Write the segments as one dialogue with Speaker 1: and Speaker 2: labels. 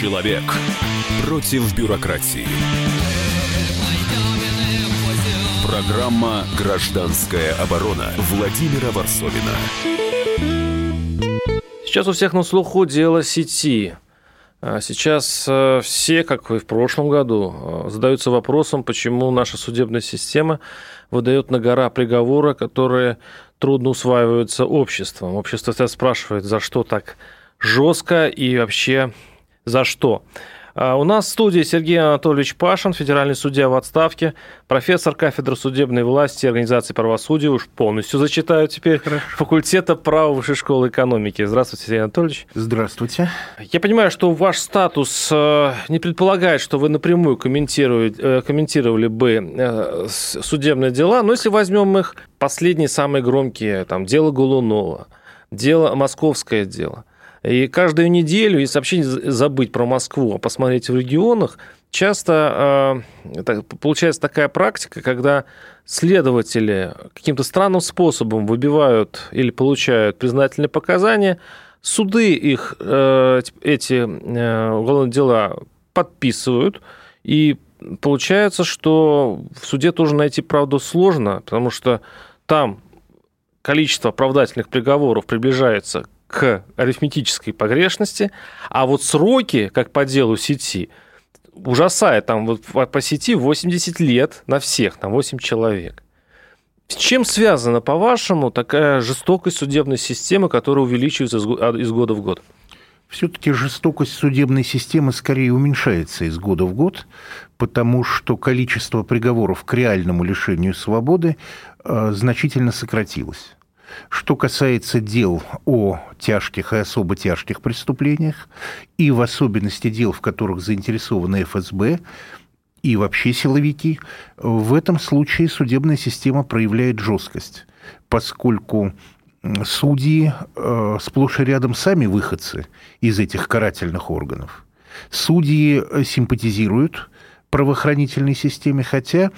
Speaker 1: Человек против бюрократии. Программа «Гражданская оборона» Владимира Варсовина.
Speaker 2: Сейчас у всех на слуху дело сети. А сейчас э, все, как и в прошлом году, э, задаются вопросом, почему наша судебная система выдает на гора приговоры, которые трудно усваиваются обществом. Общество спрашивает, за что так жестко и вообще за что. А, у нас в студии Сергей Анатольевич Пашин, федеральный судья в отставке, профессор кафедры судебной власти и организации правосудия, уж полностью зачитаю теперь, Хорошо. факультета права Высшей школы экономики. Здравствуйте, Сергей Анатольевич.
Speaker 3: Здравствуйте.
Speaker 2: Я понимаю, что ваш статус э, не предполагает, что вы напрямую э, комментировали бы э, судебные дела, но если возьмем их последние самые громкие, там, дело Голунова, дело, московское дело, и каждую неделю, если вообще забыть про Москву, а посмотреть в регионах, часто э, получается такая практика, когда следователи каким-то странным способом выбивают или получают признательные показания, суды их э, эти э, уголовные дела подписывают, и получается, что в суде тоже найти правду сложно, потому что там количество оправдательных приговоров приближается к арифметической погрешности, а вот сроки, как по делу сети, ужасает. Там вот по сети 80 лет на всех, там 8 человек. С чем связана, по-вашему, такая жестокость судебной системы, которая увеличивается из года в год?
Speaker 3: Все-таки жестокость судебной системы скорее уменьшается из года в год, потому что количество приговоров к реальному лишению свободы э, значительно сократилось. Что касается дел о тяжких и особо тяжких преступлениях, и в особенности дел, в которых заинтересованы ФСБ, и вообще силовики, в этом случае судебная система проявляет жесткость, поскольку судьи э, сплошь и рядом сами выходцы из этих карательных органов. Судьи симпатизируют правоохранительной системе, хотя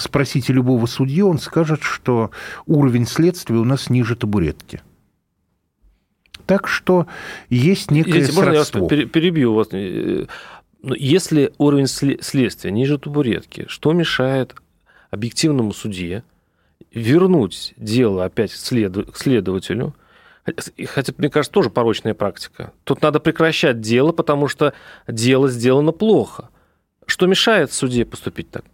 Speaker 3: спросите любого судью, он скажет, что уровень следствия у нас ниже табуретки. Так что есть некое сродство.
Speaker 2: Можно я вас перебью вас? Э, ну, если уровень следствия ниже табуретки, что мешает объективному судье вернуть дело опять к следователю, Хотя, мне кажется, тоже порочная практика. Тут надо прекращать дело, потому что дело сделано плохо. Что мешает судье поступить так?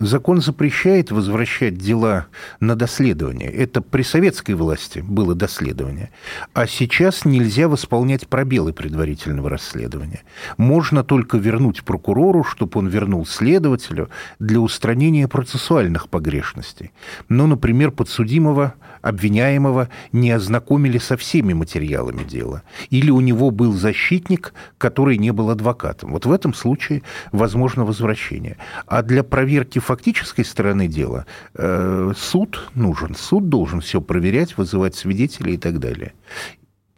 Speaker 3: Закон запрещает возвращать дела на доследование. Это при советской власти было доследование. А сейчас нельзя восполнять пробелы предварительного расследования. Можно только вернуть прокурору, чтобы он вернул следователю для устранения процессуальных погрешностей. Ну, например, подсудимого, обвиняемого не ознакомили со всеми материалами дела. Или у него был защитник, который не был адвокатом. Вот в этом случае возможно возвращение. А для проверки фактической стороны дела э, суд нужен. Суд должен все проверять, вызывать свидетелей и так далее.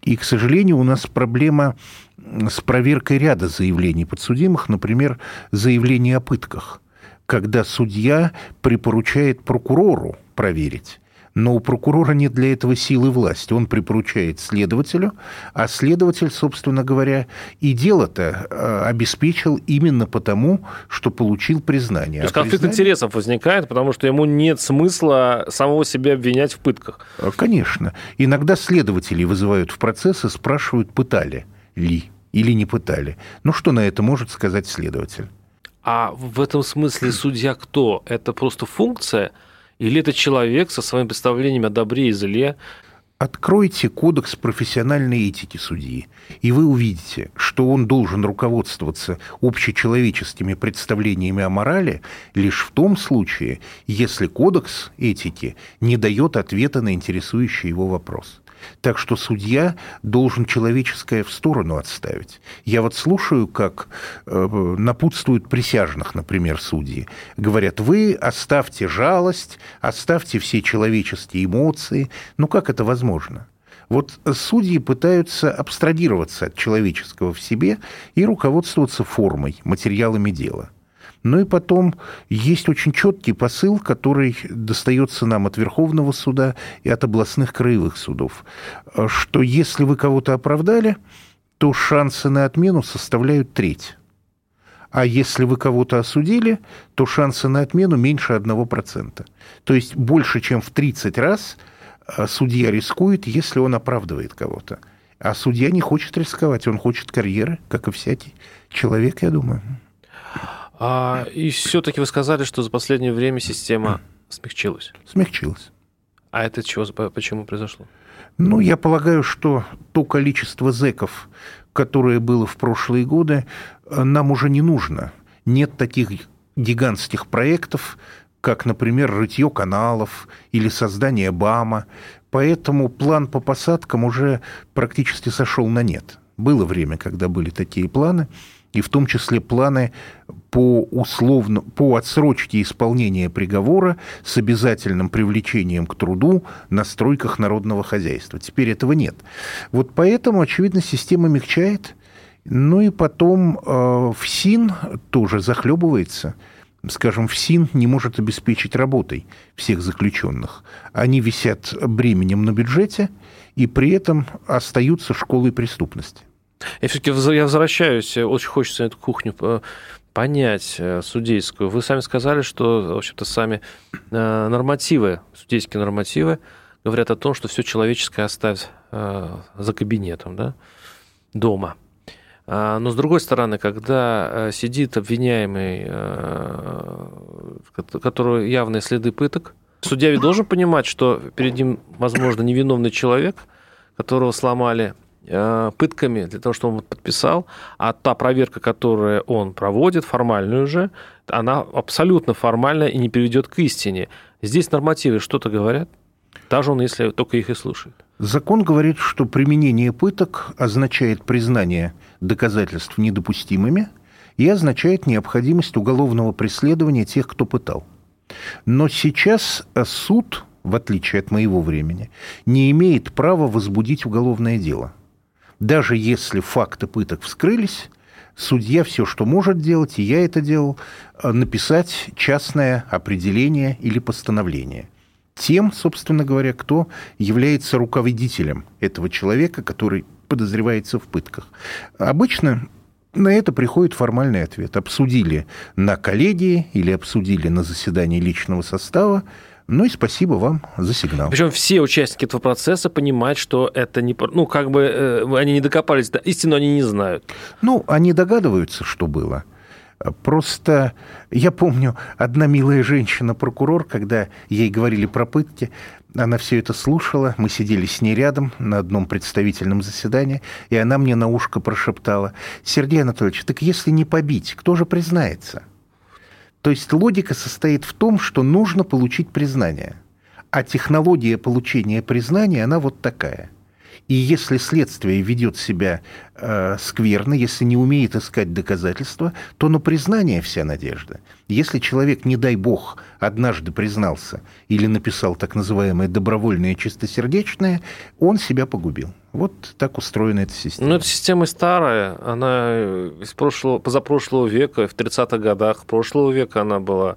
Speaker 3: И, к сожалению, у нас проблема с проверкой ряда заявлений подсудимых, например, заявление о пытках, когда судья припоручает прокурору проверить но у прокурора нет для этого силы власти. Он припоручает следователю, а следователь, собственно говоря, и дело-то э, обеспечил именно потому, что получил признание.
Speaker 2: То есть а конфликт признание... интересов возникает, потому что ему нет смысла самого себя обвинять в пытках.
Speaker 3: Э, конечно. Иногда следователи вызывают в процесс и спрашивают, пытали ли или не пытали. Ну, что на это может сказать следователь?
Speaker 2: А в этом смысле судья кто? Это просто функция – или это человек со своим представлением о добре и зле?
Speaker 3: Откройте кодекс профессиональной этики судьи, и вы увидите, что он должен руководствоваться общечеловеческими представлениями о морали лишь в том случае, если кодекс этики не дает ответа на интересующий его вопрос. Так что судья должен человеческое в сторону отставить. Я вот слушаю, как э, напутствуют присяжных, например, судьи. Говорят, вы оставьте жалость, оставьте все человеческие эмоции. Ну как это возможно? Вот судьи пытаются абстрагироваться от человеческого в себе и руководствоваться формой, материалами дела. Ну и потом есть очень четкий посыл, который достается нам от Верховного суда и от областных краевых судов, что если вы кого-то оправдали, то шансы на отмену составляют треть. А если вы кого-то осудили, то шансы на отмену меньше 1%. То есть больше, чем в 30 раз э, судья рискует, если он оправдывает кого-то. А судья не хочет рисковать, он хочет карьеры, как и всякий человек, я думаю.
Speaker 2: А, и все-таки вы сказали, что за последнее время система смягчилась.
Speaker 3: Смягчилась.
Speaker 2: А это чего, почему произошло?
Speaker 3: Ну, я полагаю, что то количество зеков, которое было в прошлые годы, э, нам уже не нужно. Нет таких гигантских проектов, как, например, рытье каналов или создание БАМа. Поэтому план по посадкам уже практически сошел на нет. Было время, когда были такие планы – и в том числе планы по, условно, по отсрочке исполнения приговора с обязательным привлечением к труду на стройках народного хозяйства. Теперь этого нет. Вот поэтому, очевидно, система мягчает. Ну и потом э, ФСИН тоже захлебывается. Скажем, ФСИН не может обеспечить работой всех заключенных. Они висят бременем на бюджете и при этом остаются школой преступности.
Speaker 2: Я все-таки я возвращаюсь, очень хочется эту кухню э, понять э, судейскую. Вы сами сказали, что, в общем-то, сами э, нормативы, судейские нормативы, говорят о том, что все человеческое оставь за кабинетом, да, дома. А, но с другой стороны, когда сидит обвиняемый, которого явные следы пыток, судья ведь должен понимать, что перед ним, возможно, невиновный человек, которого сломали Э, пытками для того, чтобы он подписал, а та проверка, которую он проводит, формальную уже, она абсолютно формальная и не приведет к истине. Здесь нормативы что-то говорят, даже он, если только их и слушает.
Speaker 3: Закон говорит, что применение пыток означает признание доказательств недопустимыми и означает необходимость уголовного преследования тех, кто пытал. Но сейчас суд, в отличие от моего времени, не имеет права возбудить уголовное дело – даже если факты пыток вскрылись, судья все, что может делать, и я это делал, э, написать частное определение или постановление. Тем, собственно говоря, кто является руководителем этого человека, который подозревается в пытках. Обычно на это приходит формальный ответ. Обсудили на коллегии или обсудили на заседании личного состава, ну и спасибо вам за сигнал.
Speaker 2: Причем все участники этого процесса понимают, что это не... Ну, как бы э, они не докопались, да, истину они не знают.
Speaker 3: Ну, они догадываются, что было. Просто я помню, одна милая женщина-прокурор, когда ей говорили про пытки, она все это слушала, мы сидели с ней рядом на одном представительном заседании, и она мне на ушко прошептала, «Сергей Анатольевич, так если не побить, кто же признается?» То есть логика состоит в том, что нужно получить признание. А технология получения признания, она вот такая. И если следствие ведет себя э, скверно, если не умеет искать доказательства, то на признание вся надежда. Если человек, не дай бог, однажды признался или написал так называемое добровольное чистосердечное, он себя погубил. Вот так устроена эта система.
Speaker 2: Ну, эта система старая, она из прошлого, позапрошлого века, в 30-х годах прошлого века она была.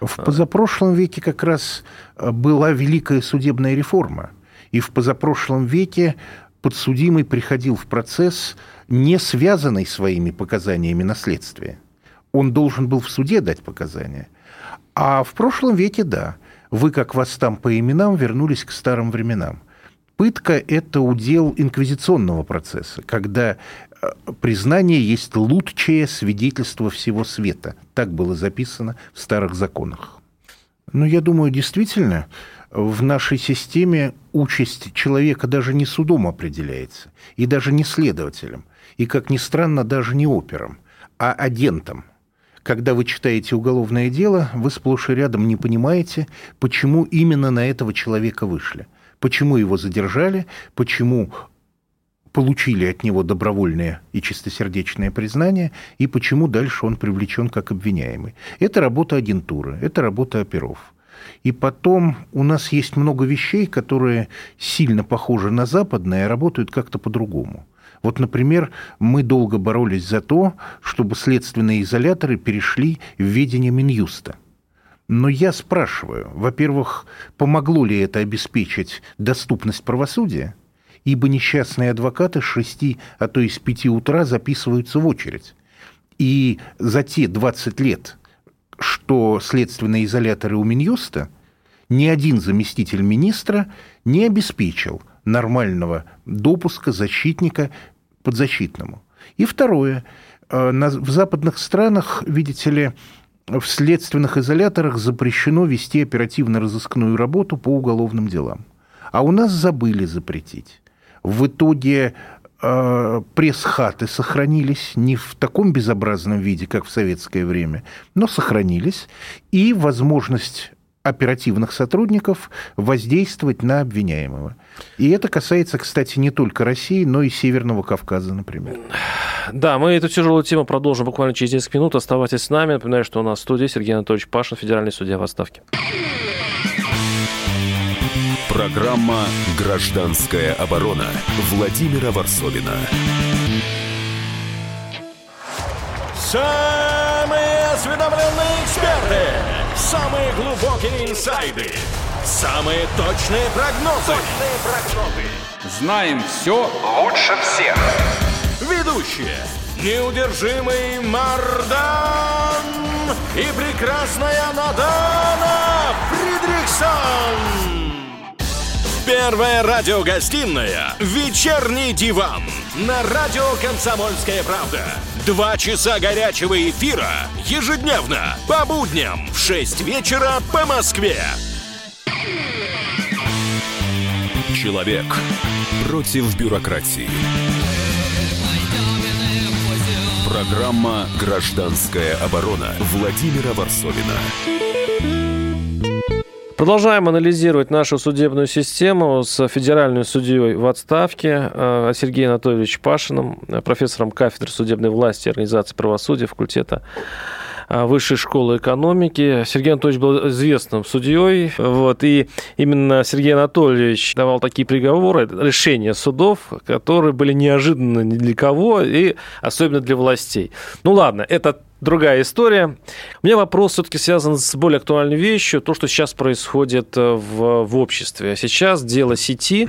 Speaker 3: В позапрошлом веке как раз э, была великая судебная реформа. И в позапрошлом веке подсудимый приходил в процесс, не связанный своими показаниями на следствие. Он должен был в суде дать показания. А в прошлом веке, да, вы, как вас там по именам, вернулись к старым временам. Пытка – это удел инквизиционного процесса, когда э, признание есть лучшее свидетельство всего света. Так было записано в старых законах. Ну, я думаю, действительно, в нашей системе участь человека даже не судом определяется, и даже не следователем, и, как ни странно, даже не опером, а агентом. Когда вы читаете уголовное дело, вы сплошь и рядом не понимаете, почему именно на этого человека вышли, почему его задержали, почему получили от него добровольное и чистосердечное признание, и почему дальше он привлечен как обвиняемый. Это работа агентуры, это работа оперов. И потом у нас есть много вещей, которые сильно похожи на западные, а работают как-то по-другому. Вот, например, мы долго боролись за то, чтобы следственные изоляторы перешли в ведение Минюста. Но я спрашиваю, во-первых, помогло ли это обеспечить доступность правосудия? ибо несчастные адвокаты с 6, а то и с 5 утра записываются в очередь. И за те 20 лет, что следственные изоляторы у Минюста, ни один заместитель министра не обеспечил нормального допуска защитника подзащитному. И второе. Э, в западных странах, видите ли, в следственных изоляторах запрещено вести оперативно-розыскную работу по уголовным делам. А у нас забыли запретить. В итоге пресс-хаты сохранились не в таком безобразном виде, как в советское время, но сохранились. И возможность оперативных сотрудников воздействовать на обвиняемого. И это касается, кстати, не только России, но и Северного Кавказа, например.
Speaker 2: Да, мы эту тяжелую тему продолжим буквально через несколько минут. Оставайтесь с нами. Напоминаю, что у нас в студии Сергей Анатольевич Пашин, федеральный судья в отставке.
Speaker 1: Программа «Гражданская оборона» Владимира Варсовина.
Speaker 4: Самые осведомленные эксперты, самые глубокие инсайды, самые точные прогнозы. Точные
Speaker 5: прогнозы. Знаем все лучше всех.
Speaker 4: Ведущие. Неудержимый Мардан и прекрасная Надана Фридрихсон. Первая радиогостинная «Вечерний диван» на радио «Комсомольская правда». Два часа горячего эфира ежедневно по будням в 6 вечера по Москве.
Speaker 1: Человек против бюрократии. Программа «Гражданская оборона» Владимира Варсовина.
Speaker 2: Продолжаем анализировать нашу судебную систему с федеральным судьей в отставке э, Сергеем Анатольевичем Пашиным, э, профессором кафедры судебной власти и организации правосудия факультета э, Высшей школы экономики. Сергей Анатольевич был известным судьей, вот, и именно Сергей Анатольевич давал такие приговоры, решения судов, которые были неожиданны ни для кого, и особенно для властей. Ну ладно, это другая история. У меня вопрос все-таки связан с более актуальной вещью, то, что сейчас происходит э, в, в обществе. Сейчас дело сети.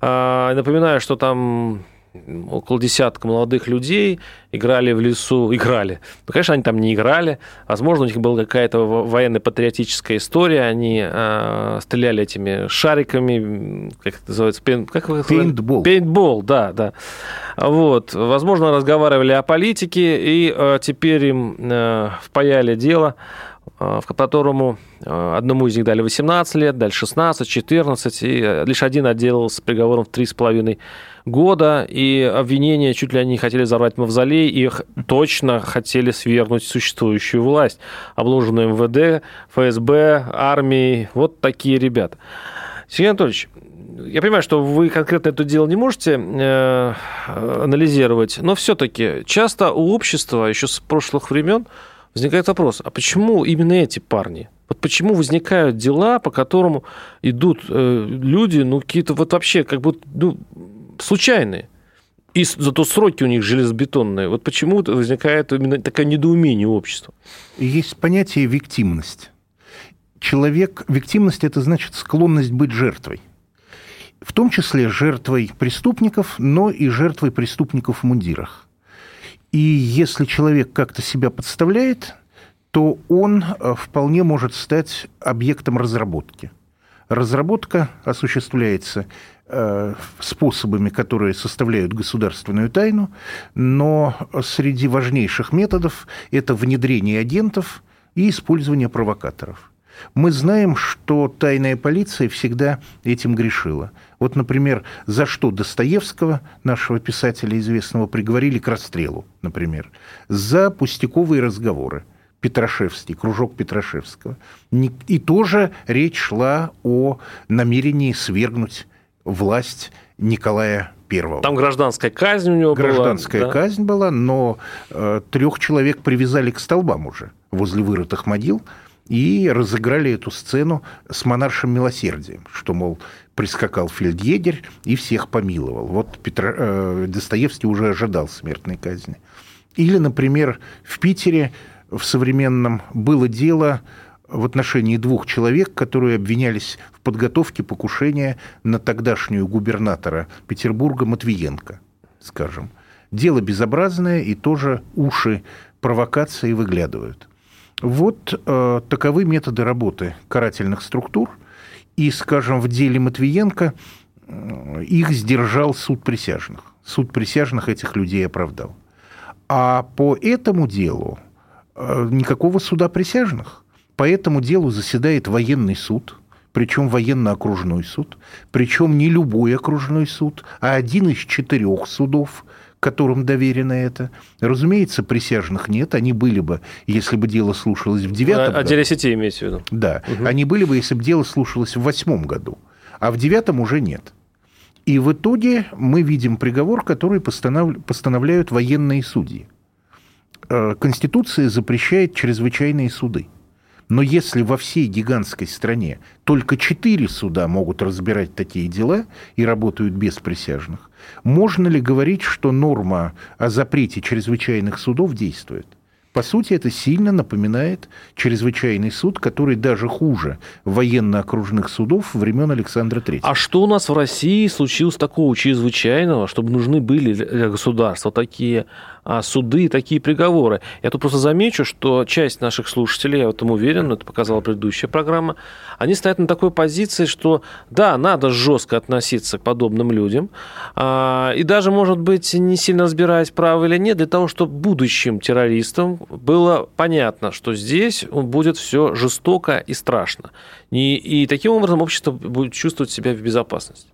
Speaker 2: А, напоминаю, что там около десятка молодых людей играли в лесу, играли. Ну, конечно, они там не играли. Возможно, у них была какая-то военно-патриотическая история. Они э, стреляли этими шариками, как это называется? Пен, как
Speaker 3: Пейнтбол.
Speaker 2: Пейнтбол, да, да. Вот. Возможно, разговаривали о политике, и э, теперь им э, впаяли дело в которому одному из них дали 18 лет, дали 16, 14, и лишь один отделался приговором в 3,5 года, и обвинения чуть ли они хотели взорвать мавзолей, их точно хотели свергнуть существующую власть, обложенную МВД, ФСБ, армией, вот такие ребята. Сергей Анатольевич, я понимаю, что вы конкретно это дело не можете э, анализировать, но все-таки часто у общества еще с прошлых времен возникает вопрос, а почему именно эти парни? Вот почему возникают дела, по которым идут э, люди, ну, какие-то вот вообще как будто, ну, случайные. И зато сроки у них железобетонные. Вот почему возникает именно такое недоумение общества?
Speaker 3: Есть понятие виктимность. Человек, виктимность – это значит склонность быть жертвой. В том числе жертвой преступников, но и жертвой преступников в мундирах. И если человек как-то себя подставляет, то он э, вполне может стать объектом разработки. Разработка осуществляется Э, способами, которые составляют государственную тайну, но среди важнейших методов это внедрение агентов и использование провокаторов. Мы знаем, что тайная полиция всегда этим грешила. Вот, например, за что Достоевского, нашего писателя известного, приговорили к расстрелу, например. За пустяковые разговоры. Петрашевский, кружок Петрашевского. И тоже речь шла о намерении свергнуть власть Николая Первого.
Speaker 2: Там гражданская казнь у него
Speaker 3: гражданская
Speaker 2: была.
Speaker 3: Гражданская казнь да? была, но э, трех человек привязали к столбам уже возле вырытых могил и разыграли эту сцену с монаршим милосердием, что, мол, прискакал фельдъегерь и всех помиловал. Вот Петр, э, Достоевский уже ожидал смертной казни. Или, например, в Питере в современном было дело в отношении двух человек, которые обвинялись в подготовке покушения на тогдашнюю губернатора Петербурга Матвиенко, скажем. Дело безобразное, и тоже уши провокации выглядывают. Вот э, таковы методы работы карательных структур. И, скажем, в деле Матвиенко э, их сдержал суд присяжных. Суд присяжных этих людей оправдал. А по этому делу э, никакого суда присяжных. По этому делу заседает военный суд, причем военно-окружной суд, причем не любой окружной суд, а один из четырех судов, которым доверено это. Разумеется, присяжных нет, они были бы, если бы дело слушалось в девятом
Speaker 2: году. О деле сети имеете в виду?
Speaker 3: Да, угу. они были бы, если бы дело слушалось в восьмом году, а в девятом уже нет. И в итоге мы видим приговор, который постановляют военные судьи. Э, Конституция запрещает чрезвычайные суды. Но если во всей гигантской стране только четыре суда могут разбирать такие дела и работают без присяжных, можно ли говорить, что норма о запрете чрезвычайных судов действует? По сути, это сильно напоминает чрезвычайный суд, который даже хуже военно-окружных судов времен Александра III.
Speaker 2: А что у нас в России случилось такого чрезвычайного, чтобы нужны были для государства такие суды и такие приговоры. Я тут просто замечу, что часть наших слушателей, я в этом уверен, это показала предыдущая программа, они стоят на такой позиции, что да, надо жестко относиться к подобным людям, а, и даже, может быть, не сильно разбираясь, право или нет, для того, чтобы будущим террористам было понятно, что здесь будет все жестоко и страшно. И, и таким образом общество будет чувствовать себя в безопасности.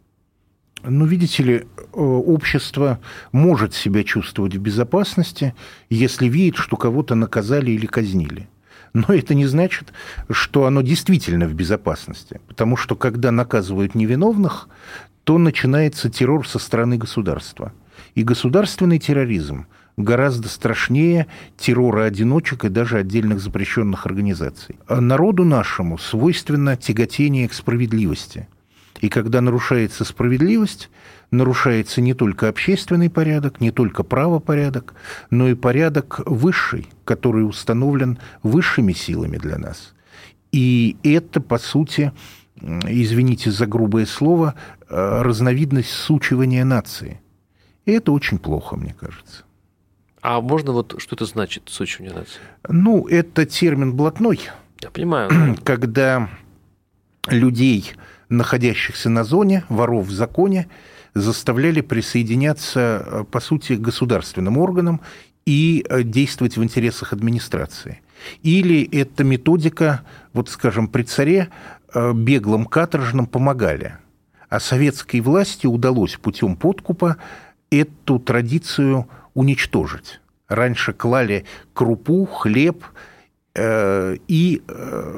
Speaker 3: Ну, видите ли, э, общество может себя чувствовать в безопасности, если видит, что кого-то наказали или казнили. Но это не значит, что оно действительно в безопасности. Потому что когда наказывают невиновных, то начинается террор со стороны государства. И государственный терроризм гораздо страшнее террора одиночек и даже отдельных запрещенных организаций. А народу нашему свойственно тяготение к справедливости – и когда нарушается справедливость, нарушается не только общественный порядок, не только правопорядок, но и порядок высший, который установлен высшими силами для нас. И это, по сути, извините за грубое слово, э, разновидность сучивания нации. И это очень плохо, мне кажется.
Speaker 2: А можно вот что это значит, сучивание нации?
Speaker 3: Ну, это термин блатной.
Speaker 2: Я понимаю.
Speaker 3: Когда людей находящихся на зоне, воров в законе, заставляли присоединяться, э, по сути, к государственным органам и э, действовать в интересах администрации. Или эта методика, вот скажем, при царе э, беглым каторжным помогали. А советской власти удалось путем подкупа эту традицию уничтожить. Раньше клали крупу, хлеб, и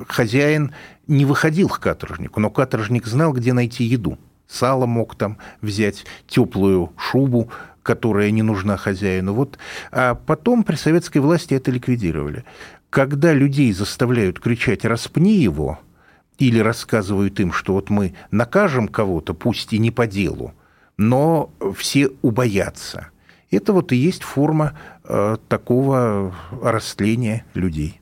Speaker 3: хозяин не выходил к каторжнику, но каторжник знал, где найти еду. Сало мог там взять, теплую шубу, которая не нужна хозяину. Вот. А потом при советской власти это ликвидировали. Когда людей заставляют кричать «распни его», или рассказывают им, что вот мы накажем кого-то, пусть и не по делу, но все убоятся. Это вот и есть форма э, такого растления людей.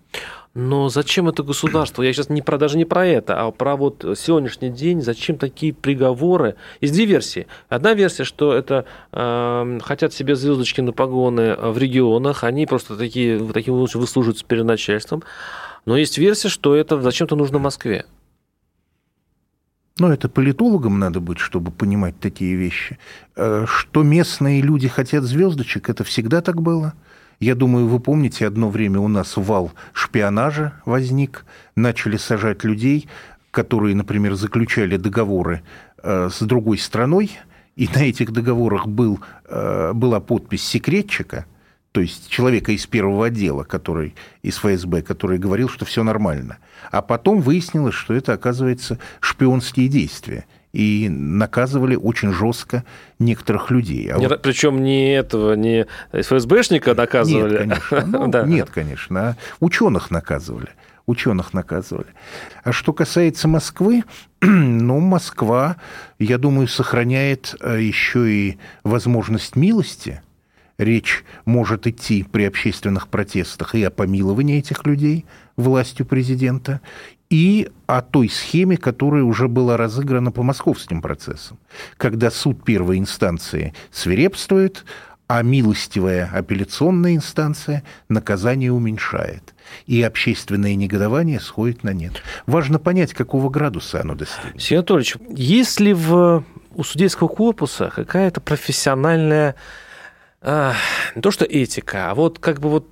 Speaker 2: Но зачем это государство? Я сейчас не про, даже не про это, а про вот сегодняшний день. Зачем такие приговоры? Есть две версии. Одна версия, что это э, хотят себе звездочки на погоны в регионах, они просто такие, таким лучше выслуживаются перед начальством. Но есть версия, что это зачем-то нужно Москве.
Speaker 3: Ну, это политологам надо быть, чтобы понимать такие вещи. Э, что местные люди хотят звездочек, это всегда так было. Я думаю, вы помните, одно время у нас вал шпионажа возник, начали сажать людей, которые, например, заключали договоры э, с другой страной, и на этих договорах был, э, была подпись секретчика, то есть человека из первого отдела, который, из ФСБ, который говорил, что все нормально. А потом выяснилось, что это, оказывается, шпионские действия и наказывали очень жестко некоторых людей.
Speaker 2: А не, вот... Причем не этого, не ФСБшника наказывали.
Speaker 3: Нет, конечно. Ну, да. Нет, конечно. А ученых наказывали. Ученых наказывали. А что касается Москвы, ну, Москва, я думаю, сохраняет э, еще и возможность милости. речь может идти при общественных протестах и о помиловании этих людей властью президента, и о той схеме, которая уже была разыграна по московским процессам, когда суд первой инстанции свирепствует, а милостивая апелляционная инстанция наказание уменьшает. И общественное негодование сходит на нет. Важно понять, какого градуса оно достигнет.
Speaker 2: Сергей Анатольевич, есть ли в, у судейского корпуса какая-то профессиональная, а, не то что этика, а вот как бы вот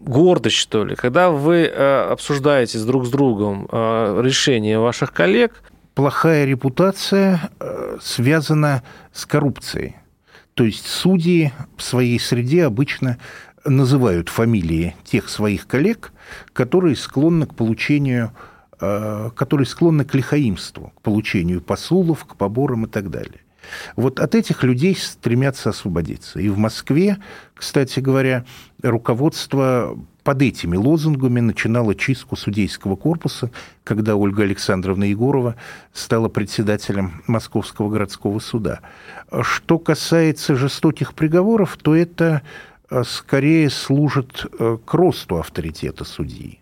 Speaker 2: гордость, что ли, когда вы э, обсуждаете друг с другом э, решения ваших коллег?
Speaker 3: Плохая репутация э, связана с коррупцией. То есть судьи в своей среде обычно называют фамилии тех своих коллег, которые склонны к получению, которые склонны к лихаимству, к получению посулов, к поборам и так далее. Вот от этих людей стремятся освободиться. И в Москве, кстати говоря, руководство под этими лозунгами начинало чистку судейского корпуса, когда Ольга Александровна Егорова стала председателем Московского городского суда. Что касается жестоких приговоров, то это э, скорее служит э, к росту авторитета судьи.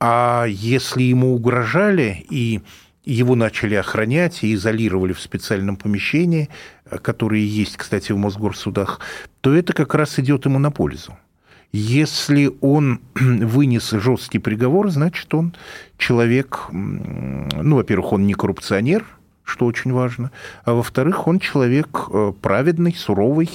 Speaker 3: А если ему угрожали и его начали охранять и изолировали в специальном помещении, э, которые есть, кстати, в Мосгорсудах, то это как раз идет ему на пользу. Если он вынес жесткий приговор, значит, он человек, ну, во-первых, он не коррупционер, что очень важно, а во-вторых, он человек э, праведный, суровый,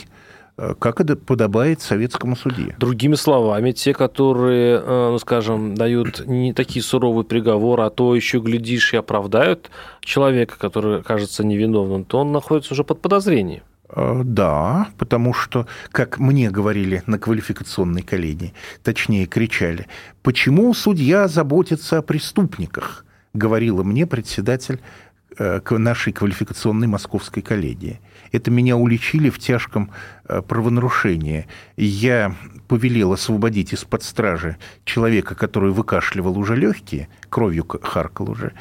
Speaker 3: как это подобает советскому судье.
Speaker 2: Другими словами, те, которые, э, ну, скажем, дают не такие суровые приговоры, а то еще, глядишь, и оправдают человека, который кажется невиновным, то он находится уже под подозрением.
Speaker 3: Э, да, потому что, как мне говорили на квалификационной коллегии, точнее кричали, почему судья заботится о преступниках, говорила мне председатель нашей квалификационной московской коллегии. Это меня уличили в тяжком э, правонарушении. Я повелел освободить из-под стражи человека, который выкашливал уже легкие, кровью харкал уже,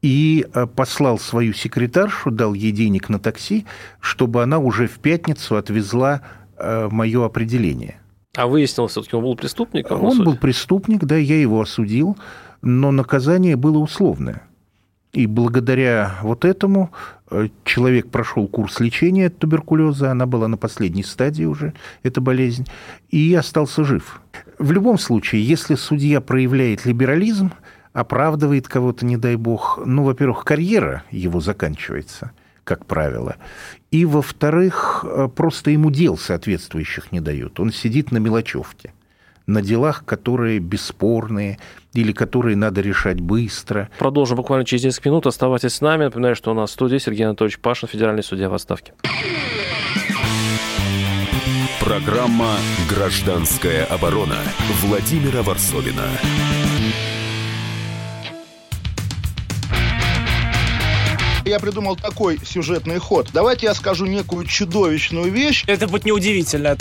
Speaker 3: и э, послал свою секретаршу, дал ей денег на такси, чтобы она уже в пятницу отвезла э, мое определение.
Speaker 2: А выяснилось, все-таки он был преступником?
Speaker 3: Он был преступник, да, я его осудил, но наказание было условное. И благодаря вот этому э, человек прошел курс лечения от туберкулеза, она была на последней стадии уже, эта болезнь, и остался жив. В любом случае, если судья проявляет либерализм, оправдывает кого-то, не дай бог, ну, во-первых, карьера его заканчивается, как правило, и, во-вторых, э, просто ему дел соответствующих не дают. Он сидит на мелочевке – на делах, которые бесспорные или которые надо решать быстро.
Speaker 2: Продолжим буквально через несколько минут. Оставайтесь с нами. Напоминаю, что у нас в студии Сергей Анатольевич Пашин, федеральный судья в отставке.
Speaker 1: Программа «Гражданская оборона» Владимира Варсовина.
Speaker 6: Я придумал такой сюжетный ход. Давайте я скажу некую чудовищную вещь.
Speaker 7: Это будет неудивительно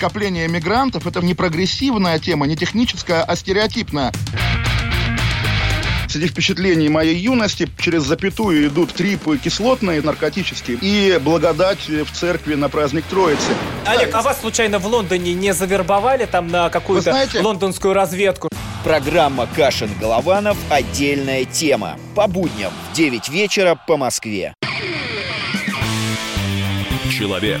Speaker 6: скопление мигрантов – это не прогрессивная тема, не техническая, а стереотипная. Среди впечатлений моей юности через запятую идут трипы кислотные, наркотические, и благодать в церкви на праздник Троицы.
Speaker 7: Олег, а вас случайно в Лондоне не завербовали там на какую-то знаете... лондонскую разведку?
Speaker 8: Программа «Кашин-Голованов. Отдельная тема». По будням в 9 вечера по Москве.
Speaker 1: Человек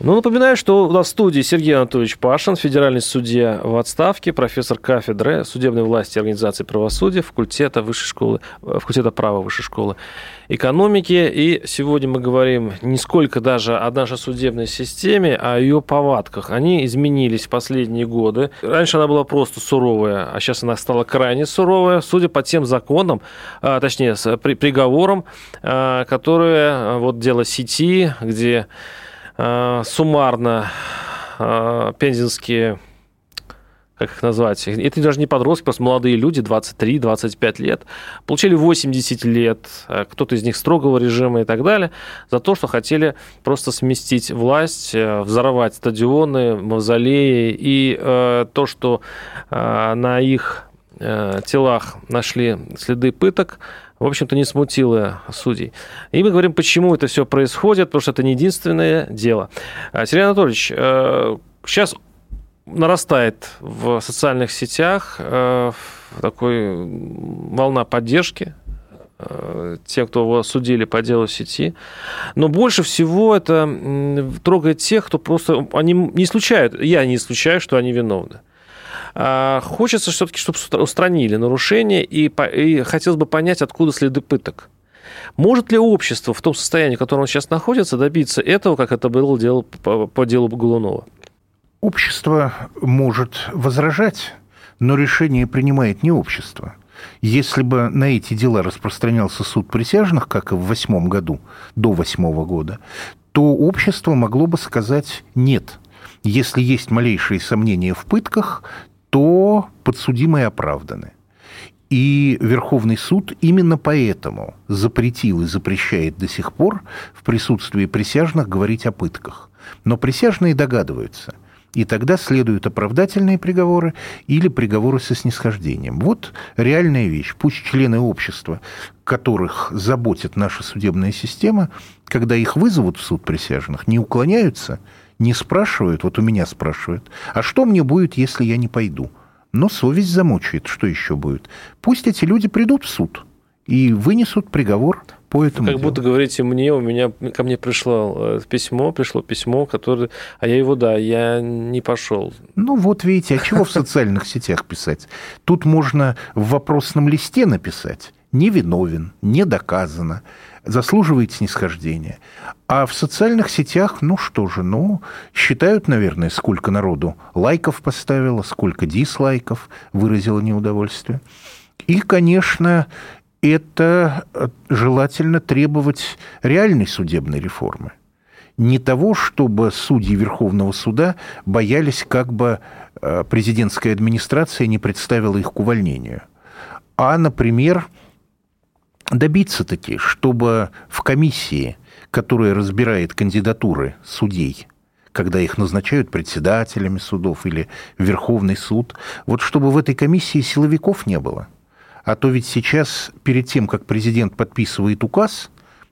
Speaker 2: Ну, напоминаю, что у нас в студии Сергей Анатольевич Пашин, федеральный судья в отставке, профессор кафедры судебной власти и организации правосудия, факультета, высшей школы, э, факультета права высшей школы экономики. И сегодня мы говорим не сколько даже о нашей судебной системе, а о ее повадках. Они изменились в последние годы. Раньше она была просто суровая, а сейчас она стала крайне суровая, судя по тем законам, а, точнее, приговорам, а, которые а, вот дело сети, где Э, суммарно э, пензенские как их назвать, это даже не подростки, просто молодые люди, 23-25 лет, получили 80 лет, э, кто-то из них строгого режима и так далее, за то, что хотели просто сместить власть, э, взорвать стадионы, мавзолеи, и э, то, что э, на их э, телах нашли следы пыток, в общем-то, не смутило судей. И мы говорим, почему это все происходит, потому что это не единственное дело. Э, Сергей Анатольевич, сейчас нарастает в социальных сетях э, такой волна поддержки э, те, кто его судили по делу сети. Но больше всего это трогает тех, кто просто... Они не исключают, я не исключаю, что они виновны. А хочется все-таки, чтобы устранили нарушения, и, и хотелось бы понять, откуда следы пыток. Может ли общество в том состоянии, в котором он сейчас находится, добиться этого, как это было дело по, по делу Голунова?
Speaker 3: Общество может возражать, но решение принимает не общество. Если бы на эти дела распространялся суд присяжных, как и в восьмом году, до восьмого года, то общество могло бы сказать «нет». Если есть малейшие сомнения в пытках, то подсудимые оправданы. И Верховный суд именно поэтому запретил и запрещает до сих пор в присутствии присяжных говорить о пытках. Но присяжные догадываются – и тогда следуют оправдательные приговоры или приговоры со снисхождением. Вот реальная вещь. Пусть члены общества, которых заботит наша судебная система, когда их вызовут в суд присяжных, не уклоняются, не спрашивают, вот у меня спрашивают, а что мне будет, если я не пойду? Но совесть замучает, что еще будет? Пусть эти люди придут в суд и вынесут приговор по этому
Speaker 2: Как делу. будто говорите мне, у меня ко мне пришло э, письмо, пришло письмо, которое, а я его, да, я не пошел.
Speaker 3: Ну вот видите, а чего в социальных сетях писать? Тут можно в вопросном листе написать не виновен, не доказано, заслуживает снисхождения. А в социальных сетях, ну что же, ну, считают, наверное, сколько народу лайков поставило, сколько дизлайков выразило неудовольствие. И, конечно, это э, желательно требовать реальной судебной реформы. Не того, чтобы судьи Верховного суда боялись, как бы э, президентская администрация не представила их к увольнению, а, например, добиться таки, чтобы в комиссии, которая разбирает кандидатуры судей, когда их назначают председателями судов или Верховный суд, вот чтобы в этой комиссии силовиков не было – а то ведь сейчас, перед тем, как президент подписывает указ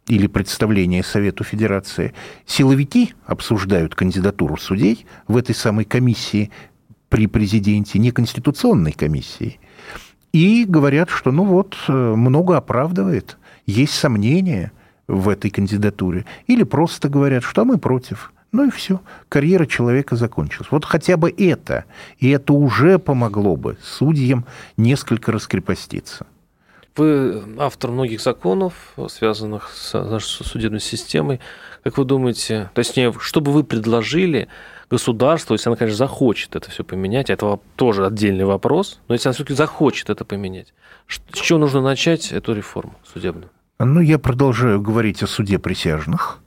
Speaker 3: или представление Совету Федерации, силовики обсуждают кандидатуру судей в этой самой комиссии при президенте, не конституционной комиссии. И говорят, что ну вот, э, много оправдывает, есть сомнения в этой кандидатуре. Или просто говорят, что мы против. Ну и все, карьера человека закончилась. Вот хотя бы это, и это уже помогло бы судьям несколько раскрепоститься.
Speaker 2: Вы автор многих законов, связанных с нашей судебной системой. Как вы думаете, точнее, что бы вы предложили государству, если оно, конечно, захочет это все поменять, это тоже отдельный вопрос, но если оно все-таки захочет это поменять, с чего нужно начать эту реформу судебную?
Speaker 3: Ну, я продолжаю говорить о суде присяжных –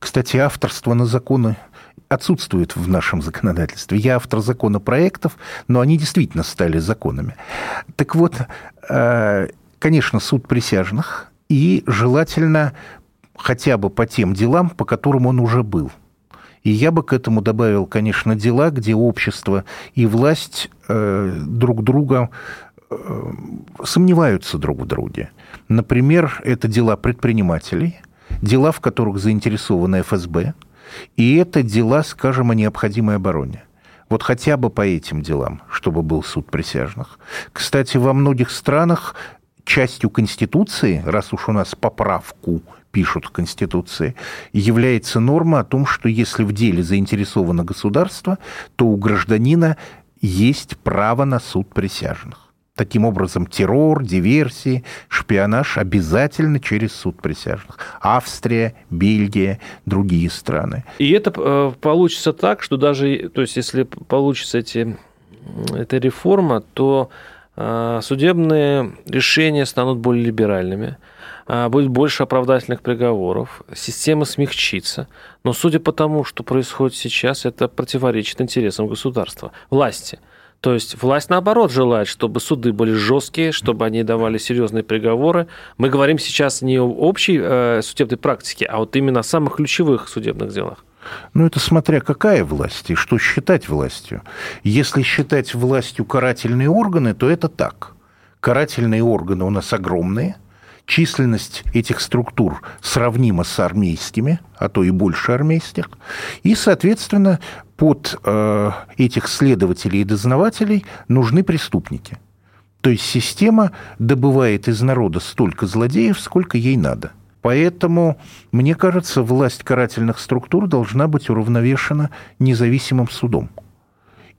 Speaker 3: кстати, авторство на законы отсутствует в нашем законодательстве. Я автор законопроектов, но они действительно стали законами. Так вот, э, конечно, суд присяжных и желательно хотя бы по тем делам, по которым он уже был. И я бы к этому добавил, конечно, дела, где общество и власть э, друг друга э, сомневаются друг в друге. Например, это дела предпринимателей – дела, в которых заинтересованы ФСБ, и это дела, скажем, о необходимой обороне. Вот хотя бы по этим делам, чтобы был суд присяжных. Кстати, во многих странах частью Конституции, раз уж у нас поправку пишут в Конституции, является норма о том, что если в деле заинтересовано государство, то у гражданина есть право на суд присяжных. Таким образом, террор, диверсии, шпионаж обязательно через суд присяжных. Австрия, Бельгия, другие страны.
Speaker 2: И это э, получится так, что даже, то есть, если получится эти, эта реформа, то э, судебные решения станут более либеральными, будет больше оправдательных приговоров, система смягчится. Но судя по тому, что происходит сейчас, это противоречит интересам государства, власти – То есть власть, наоборот, желает, чтобы суды были жесткие, чтобы они давали серьезные приговоры. Мы говорим сейчас не о общей э, судебной практике, а вот именно о самых ключевых судебных делах.
Speaker 3: Ну, это смотря какая власть и что считать властью. Если считать властью карательные органы, то это так. Карательные органы у нас огромные, численность этих структур сравнима с армейскими, а то и больше армейских, и, соответственно, под э, этих следователей и дознавателей нужны преступники. То есть система добывает из народа столько злодеев, сколько ей надо. Поэтому, мне кажется, власть карательных структур должна быть уравновешена независимым судом.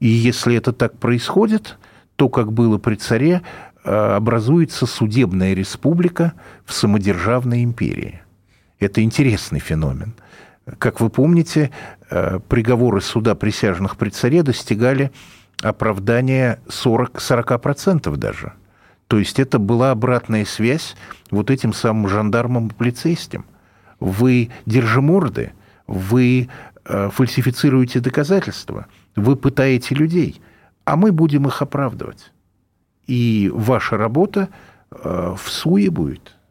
Speaker 3: И если это так происходит, то, как было при царе, образуется судебная республика в самодержавной империи. Это интересный феномен. Как вы помните, э, приговоры суда присяжных при царе достигали оправдания 40, 40% даже. То есть это была обратная связь вот этим самым жандармам и полицейским. Вы держиморды, вы э, фальсифицируете доказательства, вы пытаете людей, а мы будем их оправдывать. И ваша работа э, в суе будет –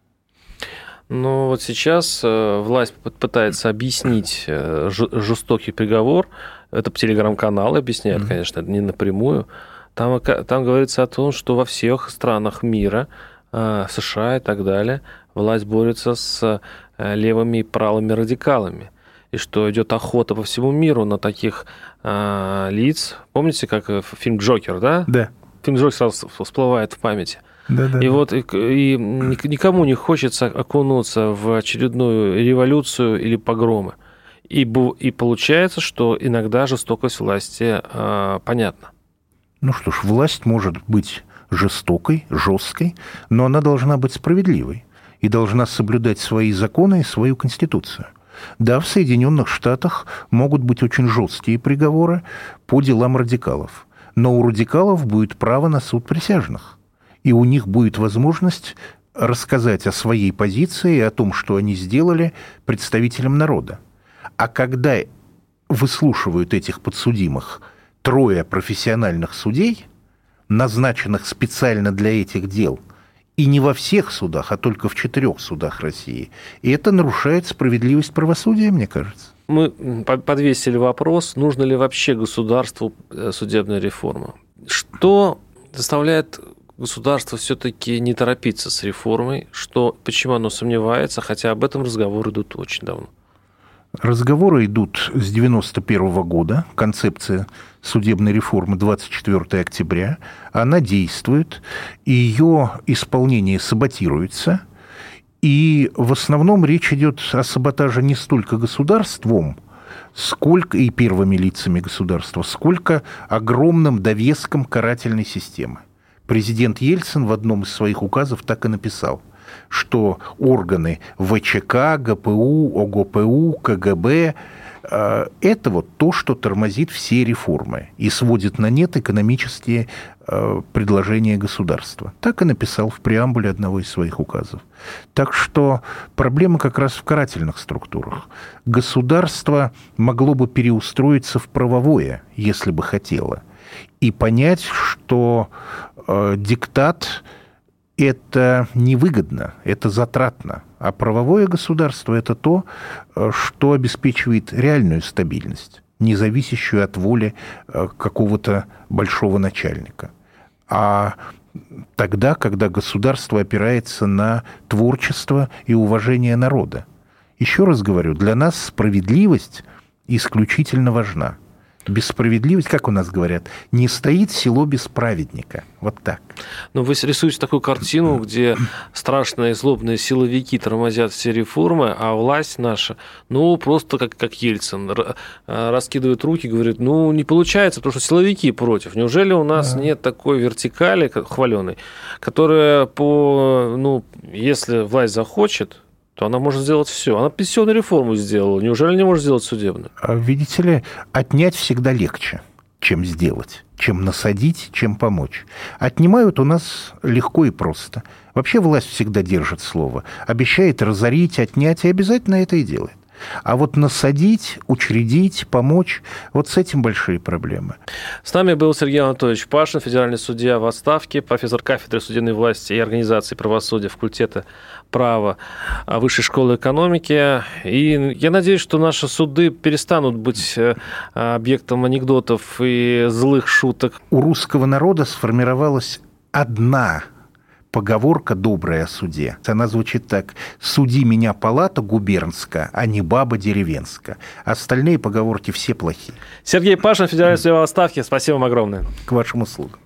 Speaker 2: но вот сейчас э, власть пытается объяснить э, жестокий приговор. Это по телеграм-каналу объясняют, mm-hmm. конечно, не напрямую. Там, там говорится о том, что во всех странах мира, США и так далее, власть борется с левыми и правыми радикалами. И что идет охота по всему миру на таких лиц. Помните, как фильм Джокер, да?
Speaker 3: Да.
Speaker 2: Фильм Джокер сразу всплывает в памяти.
Speaker 3: Да, да,
Speaker 2: и
Speaker 3: да.
Speaker 2: вот и, и никому не хочется окунуться в очередную революцию или погромы. И, и получается, что иногда жестокость власти э, понятна.
Speaker 3: Ну что ж, власть может быть жестокой, жесткой, но она должна быть справедливой и должна соблюдать свои законы и свою конституцию. Да, в Соединенных Штатах могут быть очень жесткие приговоры по делам радикалов, но у радикалов будет право на суд присяжных и у них будет возможность рассказать о своей позиции и о том, что они сделали представителям народа. А когда выслушивают этих подсудимых трое профессиональных судей, назначенных специально для этих дел, и не во всех судах, а только в четырех судах России, и это нарушает справедливость правосудия, мне кажется.
Speaker 2: Мы подвесили вопрос, нужно ли вообще государству э, судебная реформа. Что заставляет государство все-таки не торопится с реформой, что, почему оно сомневается, хотя об этом разговоры идут очень давно.
Speaker 3: Разговоры идут с 91 года, концепция судебной реформы 24 октября. Она действует, ее исполнение саботируется. И в основном речь идет о саботаже не столько государством, сколько и первыми лицами государства, сколько огромным довеском карательной системы. Президент Ельцин в одном из своих указов так и написал, что органы ВЧК, ГПУ, ОГПУ, КГБ это вот то, что тормозит все реформы и сводит на нет экономические э, предложения государства. Так и написал в преамбуле одного из своих указов. Так что проблема как раз в карательных структурах. Государство могло бы переустроиться в правовое, если бы хотело, и понять, что э, диктат это невыгодно, это затратно. А правовое государство – это то, э, что обеспечивает реальную стабильность, не зависящую от воли э, какого-то большого начальника. А тогда, когда государство опирается на творчество и уважение народа. Еще раз говорю, для нас справедливость исключительно важна – без справедливости, как у нас говорят, не стоит село без праведника. Вот так.
Speaker 2: Ну, вы рисуете такую картину, где страшные злобные силовики тормозят все реформы, а власть наша, ну, просто как, как Ельцин, э, раскидывает руки, говорит, ну, не получается, потому что силовики против. Неужели у нас да. нет такой вертикали хваленой, которая по, ну, если власть захочет, то она может сделать все. Она пенсионную реформу сделала. Неужели не может сделать судебную?
Speaker 3: А, видите ли, отнять всегда легче, чем сделать, чем насадить, чем помочь. Отнимают у нас легко и просто. Вообще власть всегда держит слово. Обещает разорить, отнять, и обязательно это и делает. А вот насадить, учредить, помочь, вот с этим большие проблемы.
Speaker 2: С нами был Сергей Анатольевич Пашин, федеральный судья в отставке, профессор кафедры судебной власти и организации правосудия факультета права Высшей школы экономики. И я надеюсь, что наши суды перестанут быть э, объектом анекдотов и злых шуток.
Speaker 3: У русского народа сформировалась одна поговорка добрая о суде. Она звучит так. «Суди меня палата губернская, а не баба деревенская». Остальные поговорки все плохие.
Speaker 2: Сергей Пашин, федеральный судья в отставке. Спасибо вам огромное.
Speaker 3: К вашим услугам.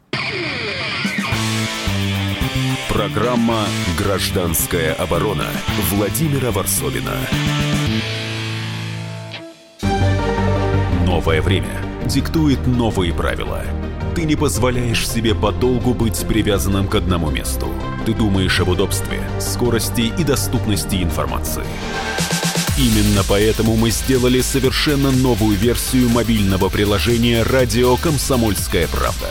Speaker 1: Программа «Гражданская оборона» Владимира Варсовина. Новое время диктует новые правила – ты не позволяешь себе подолгу быть привязанным к одному месту. Ты думаешь об удобстве, скорости и доступности информации. Именно поэтому мы сделали совершенно новую версию мобильного приложения «Радио Комсомольская правда».